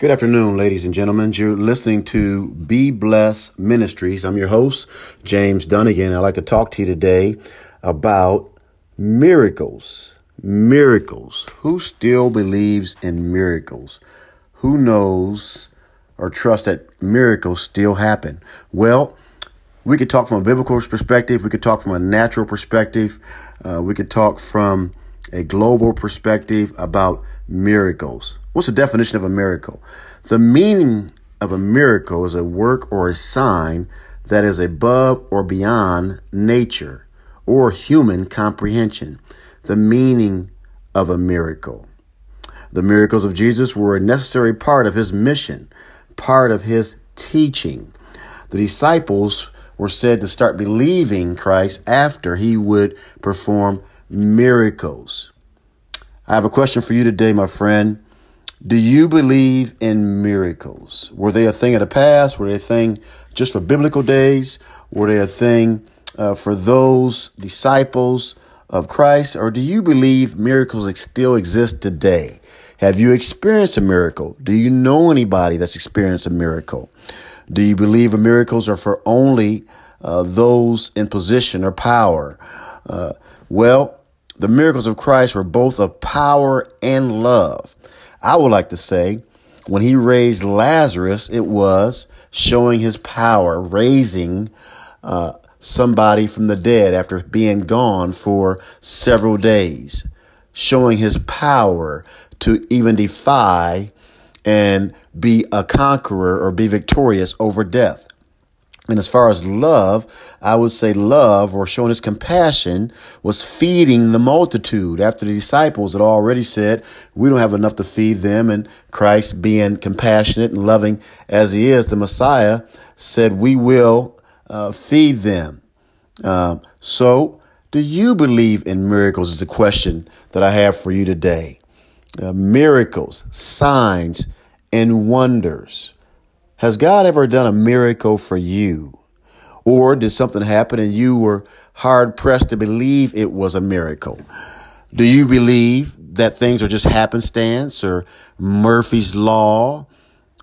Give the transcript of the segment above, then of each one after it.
Good afternoon, ladies and gentlemen. You're listening to Be Blessed Ministries. I'm your host, James Dunnigan. I'd like to talk to you today about miracles. Miracles. Who still believes in miracles? Who knows or trusts that miracles still happen? Well, we could talk from a biblical perspective. We could talk from a natural perspective. Uh, we could talk from a global perspective about miracles. What's the definition of a miracle? The meaning of a miracle is a work or a sign that is above or beyond nature or human comprehension. The meaning of a miracle. The miracles of Jesus were a necessary part of his mission, part of his teaching. The disciples were said to start believing Christ after he would perform miracles. I have a question for you today, my friend. Do you believe in miracles? Were they a thing of the past? Were they a thing just for biblical days? Were they a thing uh, for those disciples of Christ? Or do you believe miracles still exist today? Have you experienced a miracle? Do you know anybody that's experienced a miracle? Do you believe miracles are for only uh, those in position or power? Uh, well, the miracles of Christ were both of power and love. I would like to say when he raised Lazarus, it was showing his power, raising uh, somebody from the dead after being gone for several days, showing his power to even defy and be a conqueror or be victorious over death. And as far as love, I would say love or showing his compassion was feeding the multitude after the disciples had already said, we don't have enough to feed them. And Christ being compassionate and loving as he is, the Messiah said, we will uh, feed them. Um, so do you believe in miracles is the question that I have for you today. Uh, miracles, signs, and wonders. Has God ever done a miracle for you? Or did something happen and you were hard pressed to believe it was a miracle? Do you believe that things are just happenstance or Murphy's Law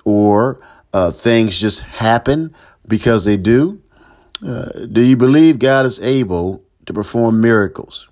or uh, things just happen because they do? Uh, do you believe God is able to perform miracles?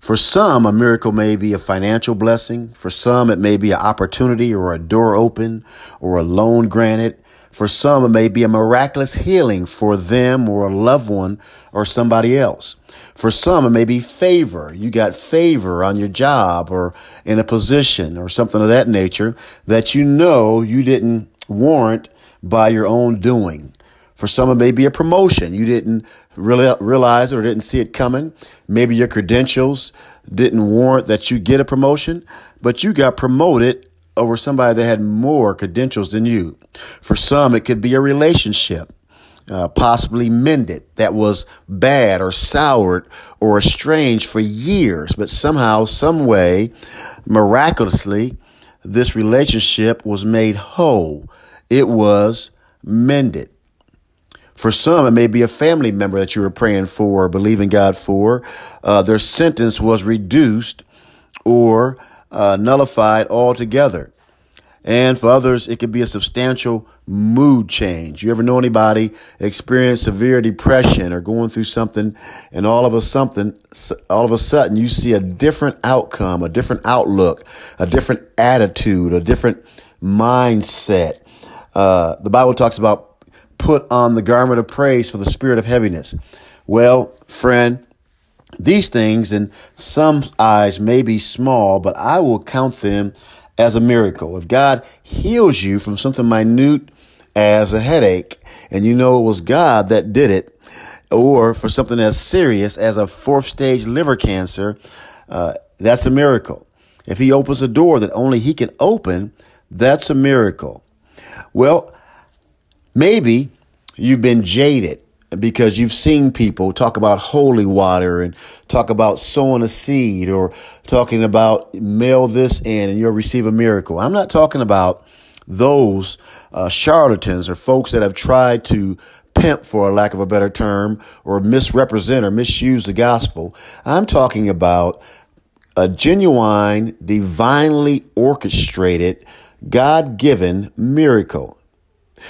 For some, a miracle may be a financial blessing. For some, it may be an opportunity or a door open or a loan granted. For some, it may be a miraculous healing for them or a loved one or somebody else. For some, it may be favor. You got favor on your job or in a position or something of that nature that you know you didn't warrant by your own doing. For some, it may be a promotion. You didn't really realize or didn't see it coming. Maybe your credentials didn't warrant that you get a promotion, but you got promoted over somebody that had more credentials than you. For some, it could be a relationship. Uh, possibly mended that was bad or soured or estranged for years, but somehow, some way, miraculously, this relationship was made whole. It was mended. For some, it may be a family member that you were praying for or believing God for. Uh, their sentence was reduced or uh, nullified altogether. And for others, it could be a substantial mood change. You ever know anybody experience severe depression or going through something and all of a something, all of a sudden you see a different outcome, a different outlook, a different attitude, a different mindset. Uh, the Bible talks about put on the garment of praise for the spirit of heaviness. Well, friend, these things in some eyes may be small, but I will count them as a miracle. If God heals you from something minute as a headache, and you know it was God that did it, or for something as serious as a fourth stage liver cancer, uh, that's a miracle. If He opens a door that only He can open, that's a miracle. Well, Maybe you've been jaded because you've seen people talk about holy water and talk about sowing a seed or talking about mail this in and you'll receive a miracle. I'm not talking about those uh, charlatans or folks that have tried to pimp, for a lack of a better term, or misrepresent or misuse the gospel. I'm talking about a genuine, divinely orchestrated God given miracle.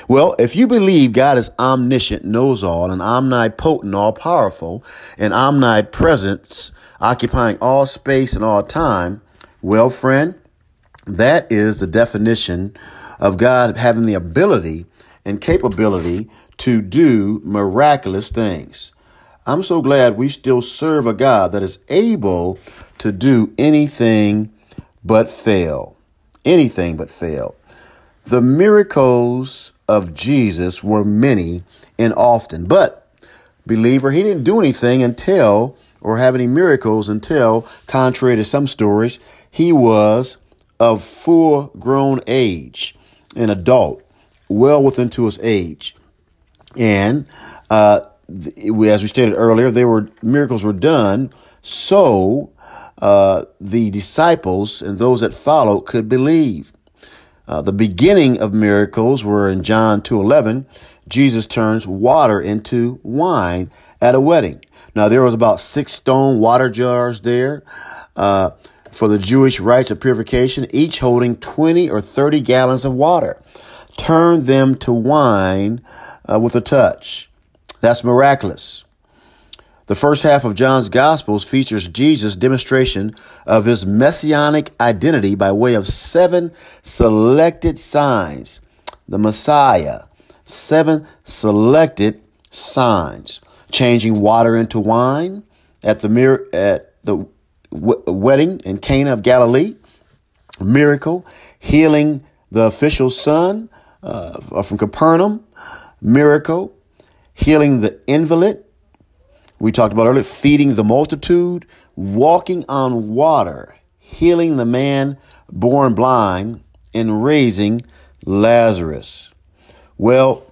Well, if you believe God is omniscient, knows all, and omnipotent, all powerful, and omnipresent, occupying all space and all time, well, friend, that is the definition of God having the ability and capability to do miraculous things. I'm so glad we still serve a God that is able to do anything but fail. Anything but fail. The miracles of Jesus were many and often, but believer, he didn't do anything until or have any miracles until, contrary to some stories, he was of full grown age, an adult, well within to his age. And uh, as we stated earlier, there were miracles were done so uh, the disciples and those that followed could believe. Uh, the beginning of miracles were in John 2:11. Jesus turns water into wine at a wedding. Now there was about six stone water jars there uh, for the Jewish rites of purification, each holding 20 or 30 gallons of water. Turn them to wine uh, with a touch. That's miraculous. The first half of John's Gospels features Jesus' demonstration of his messianic identity by way of seven selected signs. The Messiah, seven selected signs. Changing water into wine at the mir- at the w- wedding in Cana of Galilee. Miracle, healing the official's son uh, from Capernaum. Miracle, healing the invalid we talked about earlier, feeding the multitude, walking on water, healing the man born blind, and raising Lazarus. Well,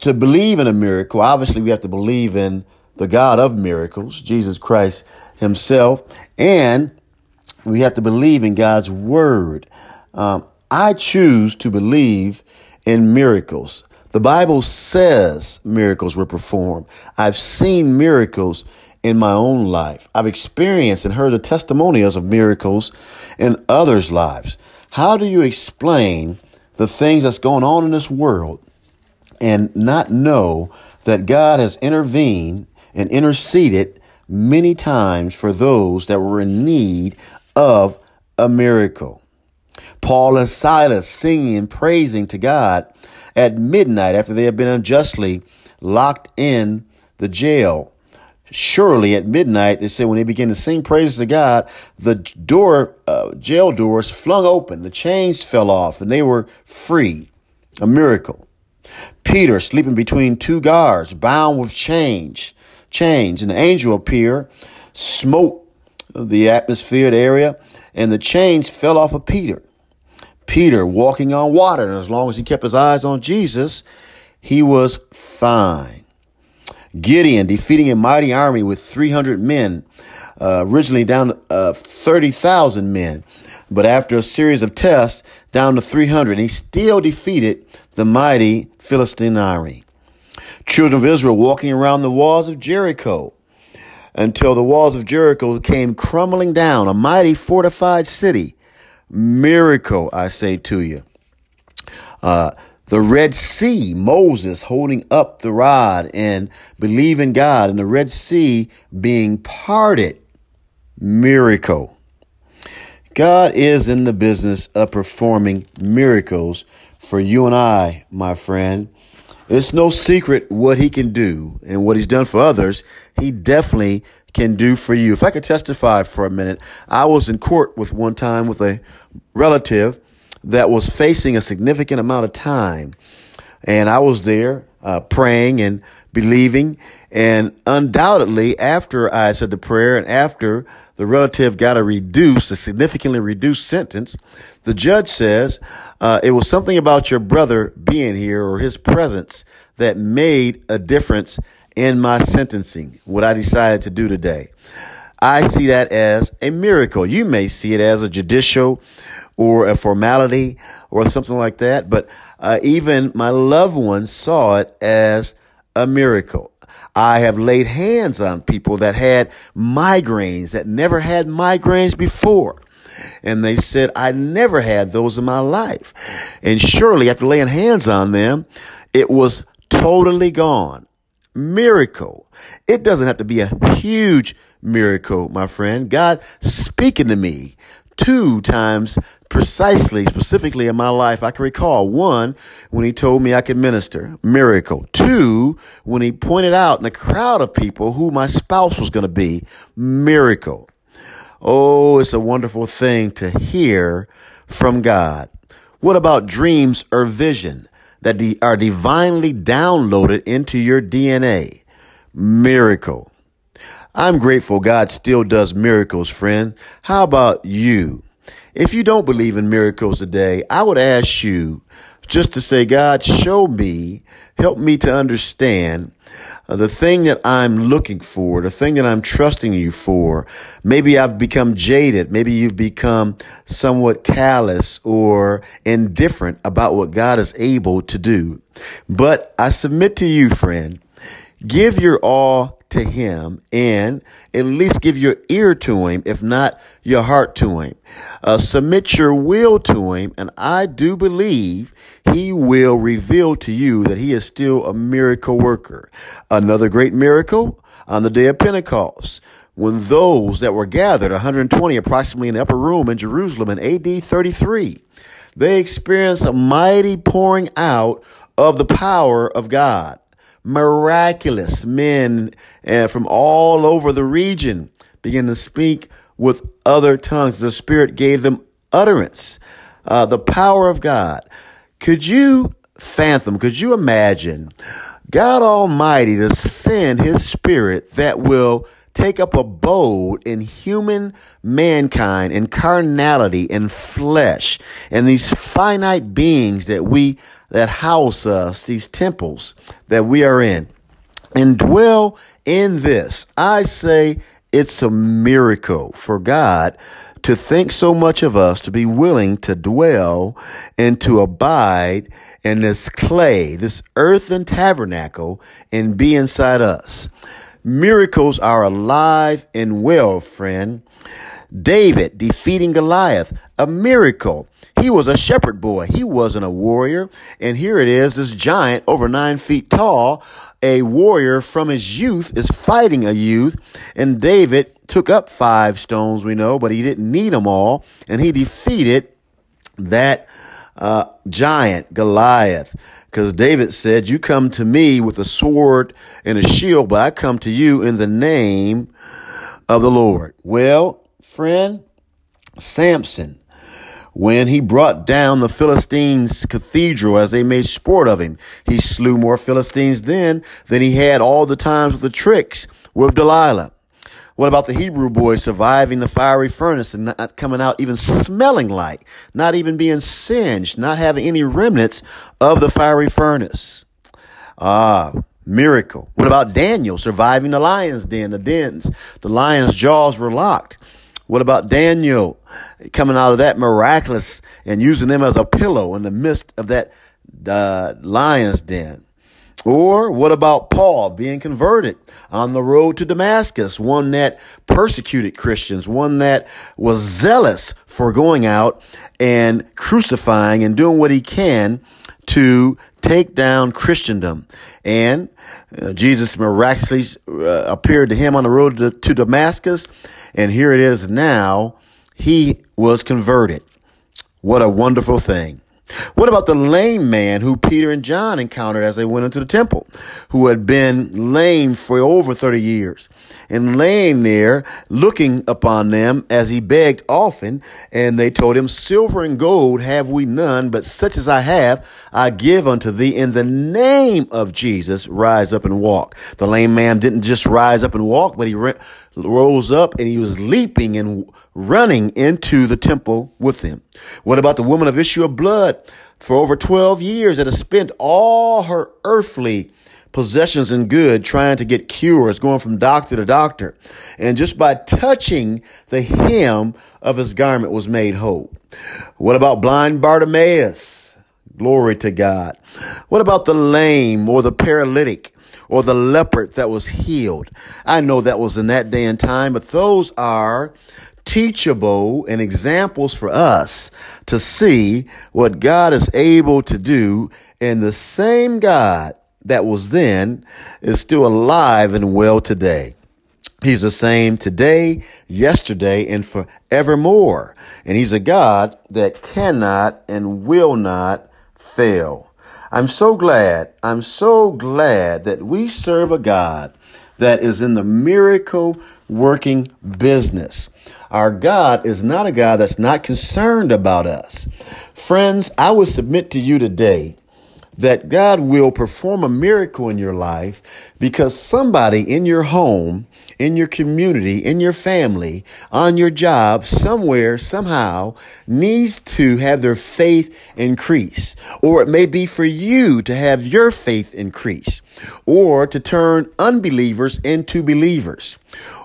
to believe in a miracle, obviously we have to believe in the God of miracles, Jesus Christ himself, and we have to believe in God's word. Um, I choose to believe in miracles. The Bible says miracles were performed. I've seen miracles in my own life. I've experienced and heard the testimonials of miracles in others' lives. How do you explain the things that's going on in this world and not know that God has intervened and interceded many times for those that were in need of a miracle? Paul and Silas singing and praising to God at midnight after they had been unjustly locked in the jail. Surely at midnight, they said when they began to sing praises to God, the door, uh, jail doors flung open, the chains fell off, and they were free. A miracle. Peter sleeping between two guards, bound with chains, chains, and the angel appeared, smote the atmosphere, the area, and the chains fell off of Peter. Peter walking on water. And as long as he kept his eyes on Jesus, he was fine. Gideon defeating a mighty army with 300 men, uh, originally down uh, 30,000 men. But after a series of tests, down to 300, he still defeated the mighty Philistine army. Children of Israel walking around the walls of Jericho until the walls of Jericho came crumbling down, a mighty fortified city miracle, I say to you. Uh, the Red Sea, Moses holding up the rod and believing God, and the Red Sea being parted. Miracle. God is in the business of performing miracles for you and I, my friend. It's no secret what he can do and what he's done for others. He definitely can do for you. If I could testify for a minute, I was in court with one time with a relative that was facing a significant amount of time. And I was there uh, praying and believing. And undoubtedly, after I said the prayer and after the relative got a reduced, a significantly reduced sentence, the judge says uh, it was something about your brother being here or his presence that made a difference in my sentencing, what I decided to do today. I see that as a miracle. You may see it as a judicial or a formality or something like that, but uh, even my loved ones saw it as a miracle. I have laid hands on people that had migraines that never had migraines before. And they said, I never had those in my life. And surely after laying hands on them, it was totally gone. Miracle. It doesn't have to be a huge miracle, my friend. God speaking to me two times precisely, specifically in my life, I can recall one, when he told me I could minister, miracle. Two, when he pointed out in a crowd of people who my spouse was going to be, miracle. Oh, it's a wonderful thing to hear from God. What about dreams or vision that are divinely downloaded into your DNA? Miracle. I'm grateful God still does miracles, friend. How about you? If you don't believe in miracles today, I would ask you just to say, God, show me, help me to understand uh, the thing that I'm looking for, the thing that I'm trusting you for. Maybe I've become jaded. Maybe you've become somewhat callous or indifferent about what God is able to do. But I submit to you, friend, give your all to him and at least give your ear to him, if not your heart to him. Uh, submit your will to him, and I do believe he will reveal to you that he is still a miracle worker. Another great miracle on the day of Pentecost when those that were gathered, 120 approximately in the upper room in Jerusalem in AD 33, they experienced a mighty pouring out of the power of God miraculous men uh, from all over the region began to speak with other tongues. The Spirit gave them utterance. Uh, the power of God. Could you fathom, could you imagine God Almighty to send His Spirit that will take up abode in human mankind, in carnality, in flesh, and these finite beings that we that house us, these temples that we are in, and dwell in this. I say it's a miracle for God to think so much of us, to be willing to dwell and to abide in this clay, this earthen tabernacle, and be inside us. Miracles are alive and well, friend. David defeating Goliath, a miracle. He was a shepherd boy. He wasn't a warrior. And here it is, this giant over nine feet tall, a warrior from his youth is fighting a youth. And David took up five stones, we know, but he didn't need them all. And he defeated that uh, giant, Goliath. Because David said, You come to me with a sword and a shield, but I come to you in the name of the Lord. Well, friend, Samson when he brought down the Philistines' cathedral as they made sport of him. He slew more Philistines then than he had all the times with the tricks with Delilah. What about the Hebrew boy surviving the fiery furnace and not coming out even smelling like, not even being singed, not having any remnants of the fiery furnace? Ah, miracle. What about Daniel surviving the lion's den? The dens, the lion's jaws were locked. What about Daniel coming out of that miraculous and using them as a pillow in the midst of that uh, lion's den? Or what about Paul being converted on the road to Damascus? One that persecuted Christians, one that was zealous for going out and crucifying and doing what he can to take down Christendom. And uh, Jesus miraculously uh, appeared to him on the road to, to Damascus and here it is now. He was converted. What a wonderful thing. What about the lame man who Peter and John encountered as they went into the temple, who had been lame for over 30 years and laying there looking upon them as he begged often? And they told him, Silver and gold have we none, but such as I have, I give unto thee in the name of Jesus. Rise up and walk. The lame man didn't just rise up and walk, but he rose up and he was leaping and running into the temple with them. What about the woman of issue of blood for over 12 years that has spent all her earthly possessions and good trying to get cures, going from doctor to doctor. And just by touching the hem of his garment was made whole. What about blind Bartimaeus? Glory to God. What about the lame or the paralytic? Or the leopard that was healed. I know that was in that day and time, but those are teachable and examples for us to see what God is able to do. And the same God that was then is still alive and well today. He's the same today, yesterday, and forevermore. And he's a God that cannot and will not fail. I'm so glad, I'm so glad that we serve a God that is in the miracle working business. Our God is not a God that's not concerned about us. Friends, I would submit to you today that God will perform a miracle in your life because somebody in your home, in your community, in your family, on your job, somewhere, somehow needs to have their faith increase. Or it may be for you to have your faith increase or to turn unbelievers into believers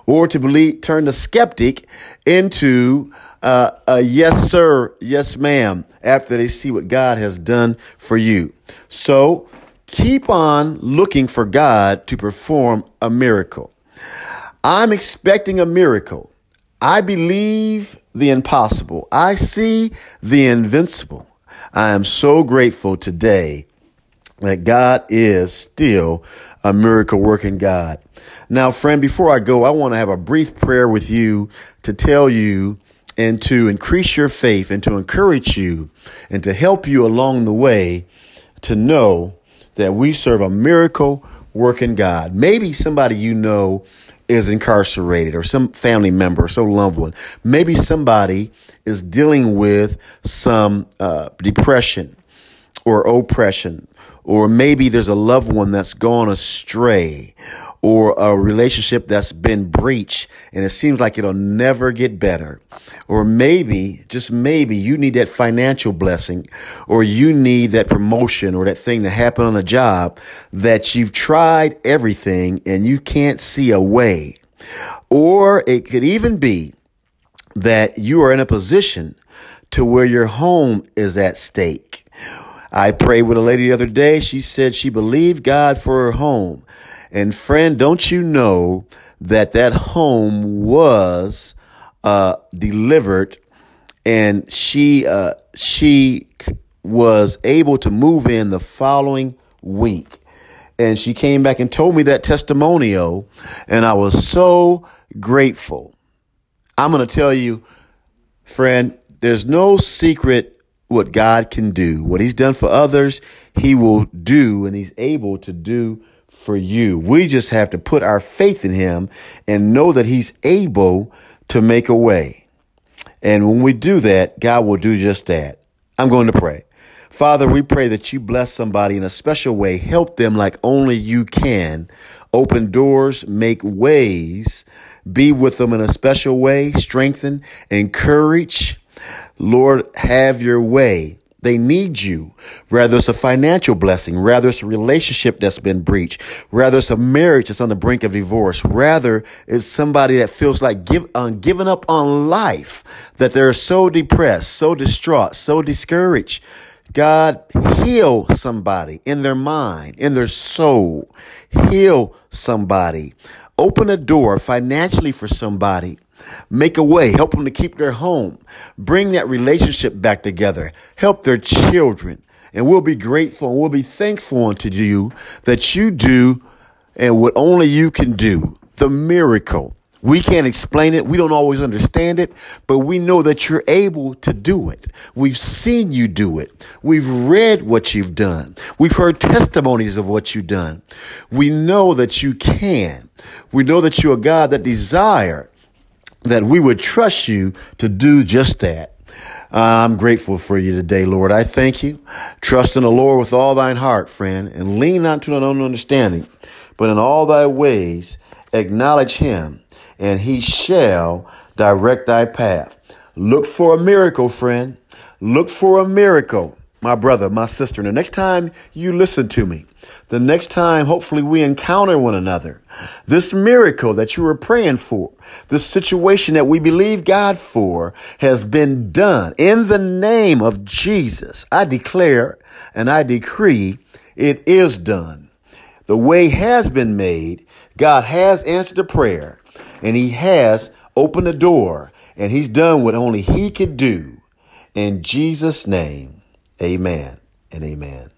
or to believe, turn the skeptic into uh, a yes, sir, yes, ma'am, after they see what God has done for you. So keep on looking for God to perform a miracle. I'm expecting a miracle. I believe the impossible. I see the invincible. I am so grateful today that God is still a miracle working God. Now, friend, before I go, I want to have a brief prayer with you to tell you and to increase your faith and to encourage you and to help you along the way to know that we serve a miracle working God. Maybe somebody you know is incarcerated or some family member or some loved one. Maybe somebody is dealing with some uh, depression or oppression, or maybe there's a loved one that's gone astray, or a relationship that's been breached and it seems like it'll never get better. Or maybe, just maybe, you need that financial blessing, or you need that promotion or that thing to happen on a job that you've tried everything and you can't see a way. Or it could even be that you are in a position to where your home is at stake I prayed with a lady the other day. She said she believed God for her home. And friend, don't you know that that home was uh, delivered and she uh, she was able to move in the following week. And she came back and told me that testimonial, and I was so grateful. I'm going to tell you, friend, there's no secret what God can do. What he's done for others, he will do and he's able to do for you. We just have to put our faith in him and know that he's able to make a way. And when we do that, God will do just that. I'm going to pray. Father, we pray that you bless somebody in a special way, help them like only you can, open doors, make ways, be with them in a special way, strengthen, encourage, Lord, have your way. They need you. Rather it's a financial blessing. Rather it's a relationship that's been breached. Rather it's a marriage that's on the brink of divorce. Rather it's somebody that feels like give, uh, giving up on life, that they're so depressed, so distraught, so discouraged. God, heal somebody in their mind, in their soul. Heal somebody. Open a door financially for somebody Make a way. Help them to keep their home. Bring that relationship back together. Help their children. And we'll be grateful and we'll be thankful unto you that you do and what only you can do. The miracle. We can't explain it. We don't always understand it, but we know that you're able to do it. We've seen you do it. We've read what you've done. We've heard testimonies of what you've done. We know that you can. We know that you're a God that desire that we would trust you to do just that. I'm grateful for you today, Lord. I thank you. Trust in the Lord with all thine heart, friend, and lean not to thine own understanding, but in all thy ways acknowledge him, and he shall direct thy path. Look for a miracle, friend. Look for a miracle my brother, my sister. And the next time you listen to me, the next time hopefully we encounter one another, this miracle that you were praying for, this situation that we believe God for has been done in the name of Jesus. I declare and I decree it is done. The way has been made. God has answered the prayer and he has opened the door and he's done what only he could do. In Jesus' name, amen and amen.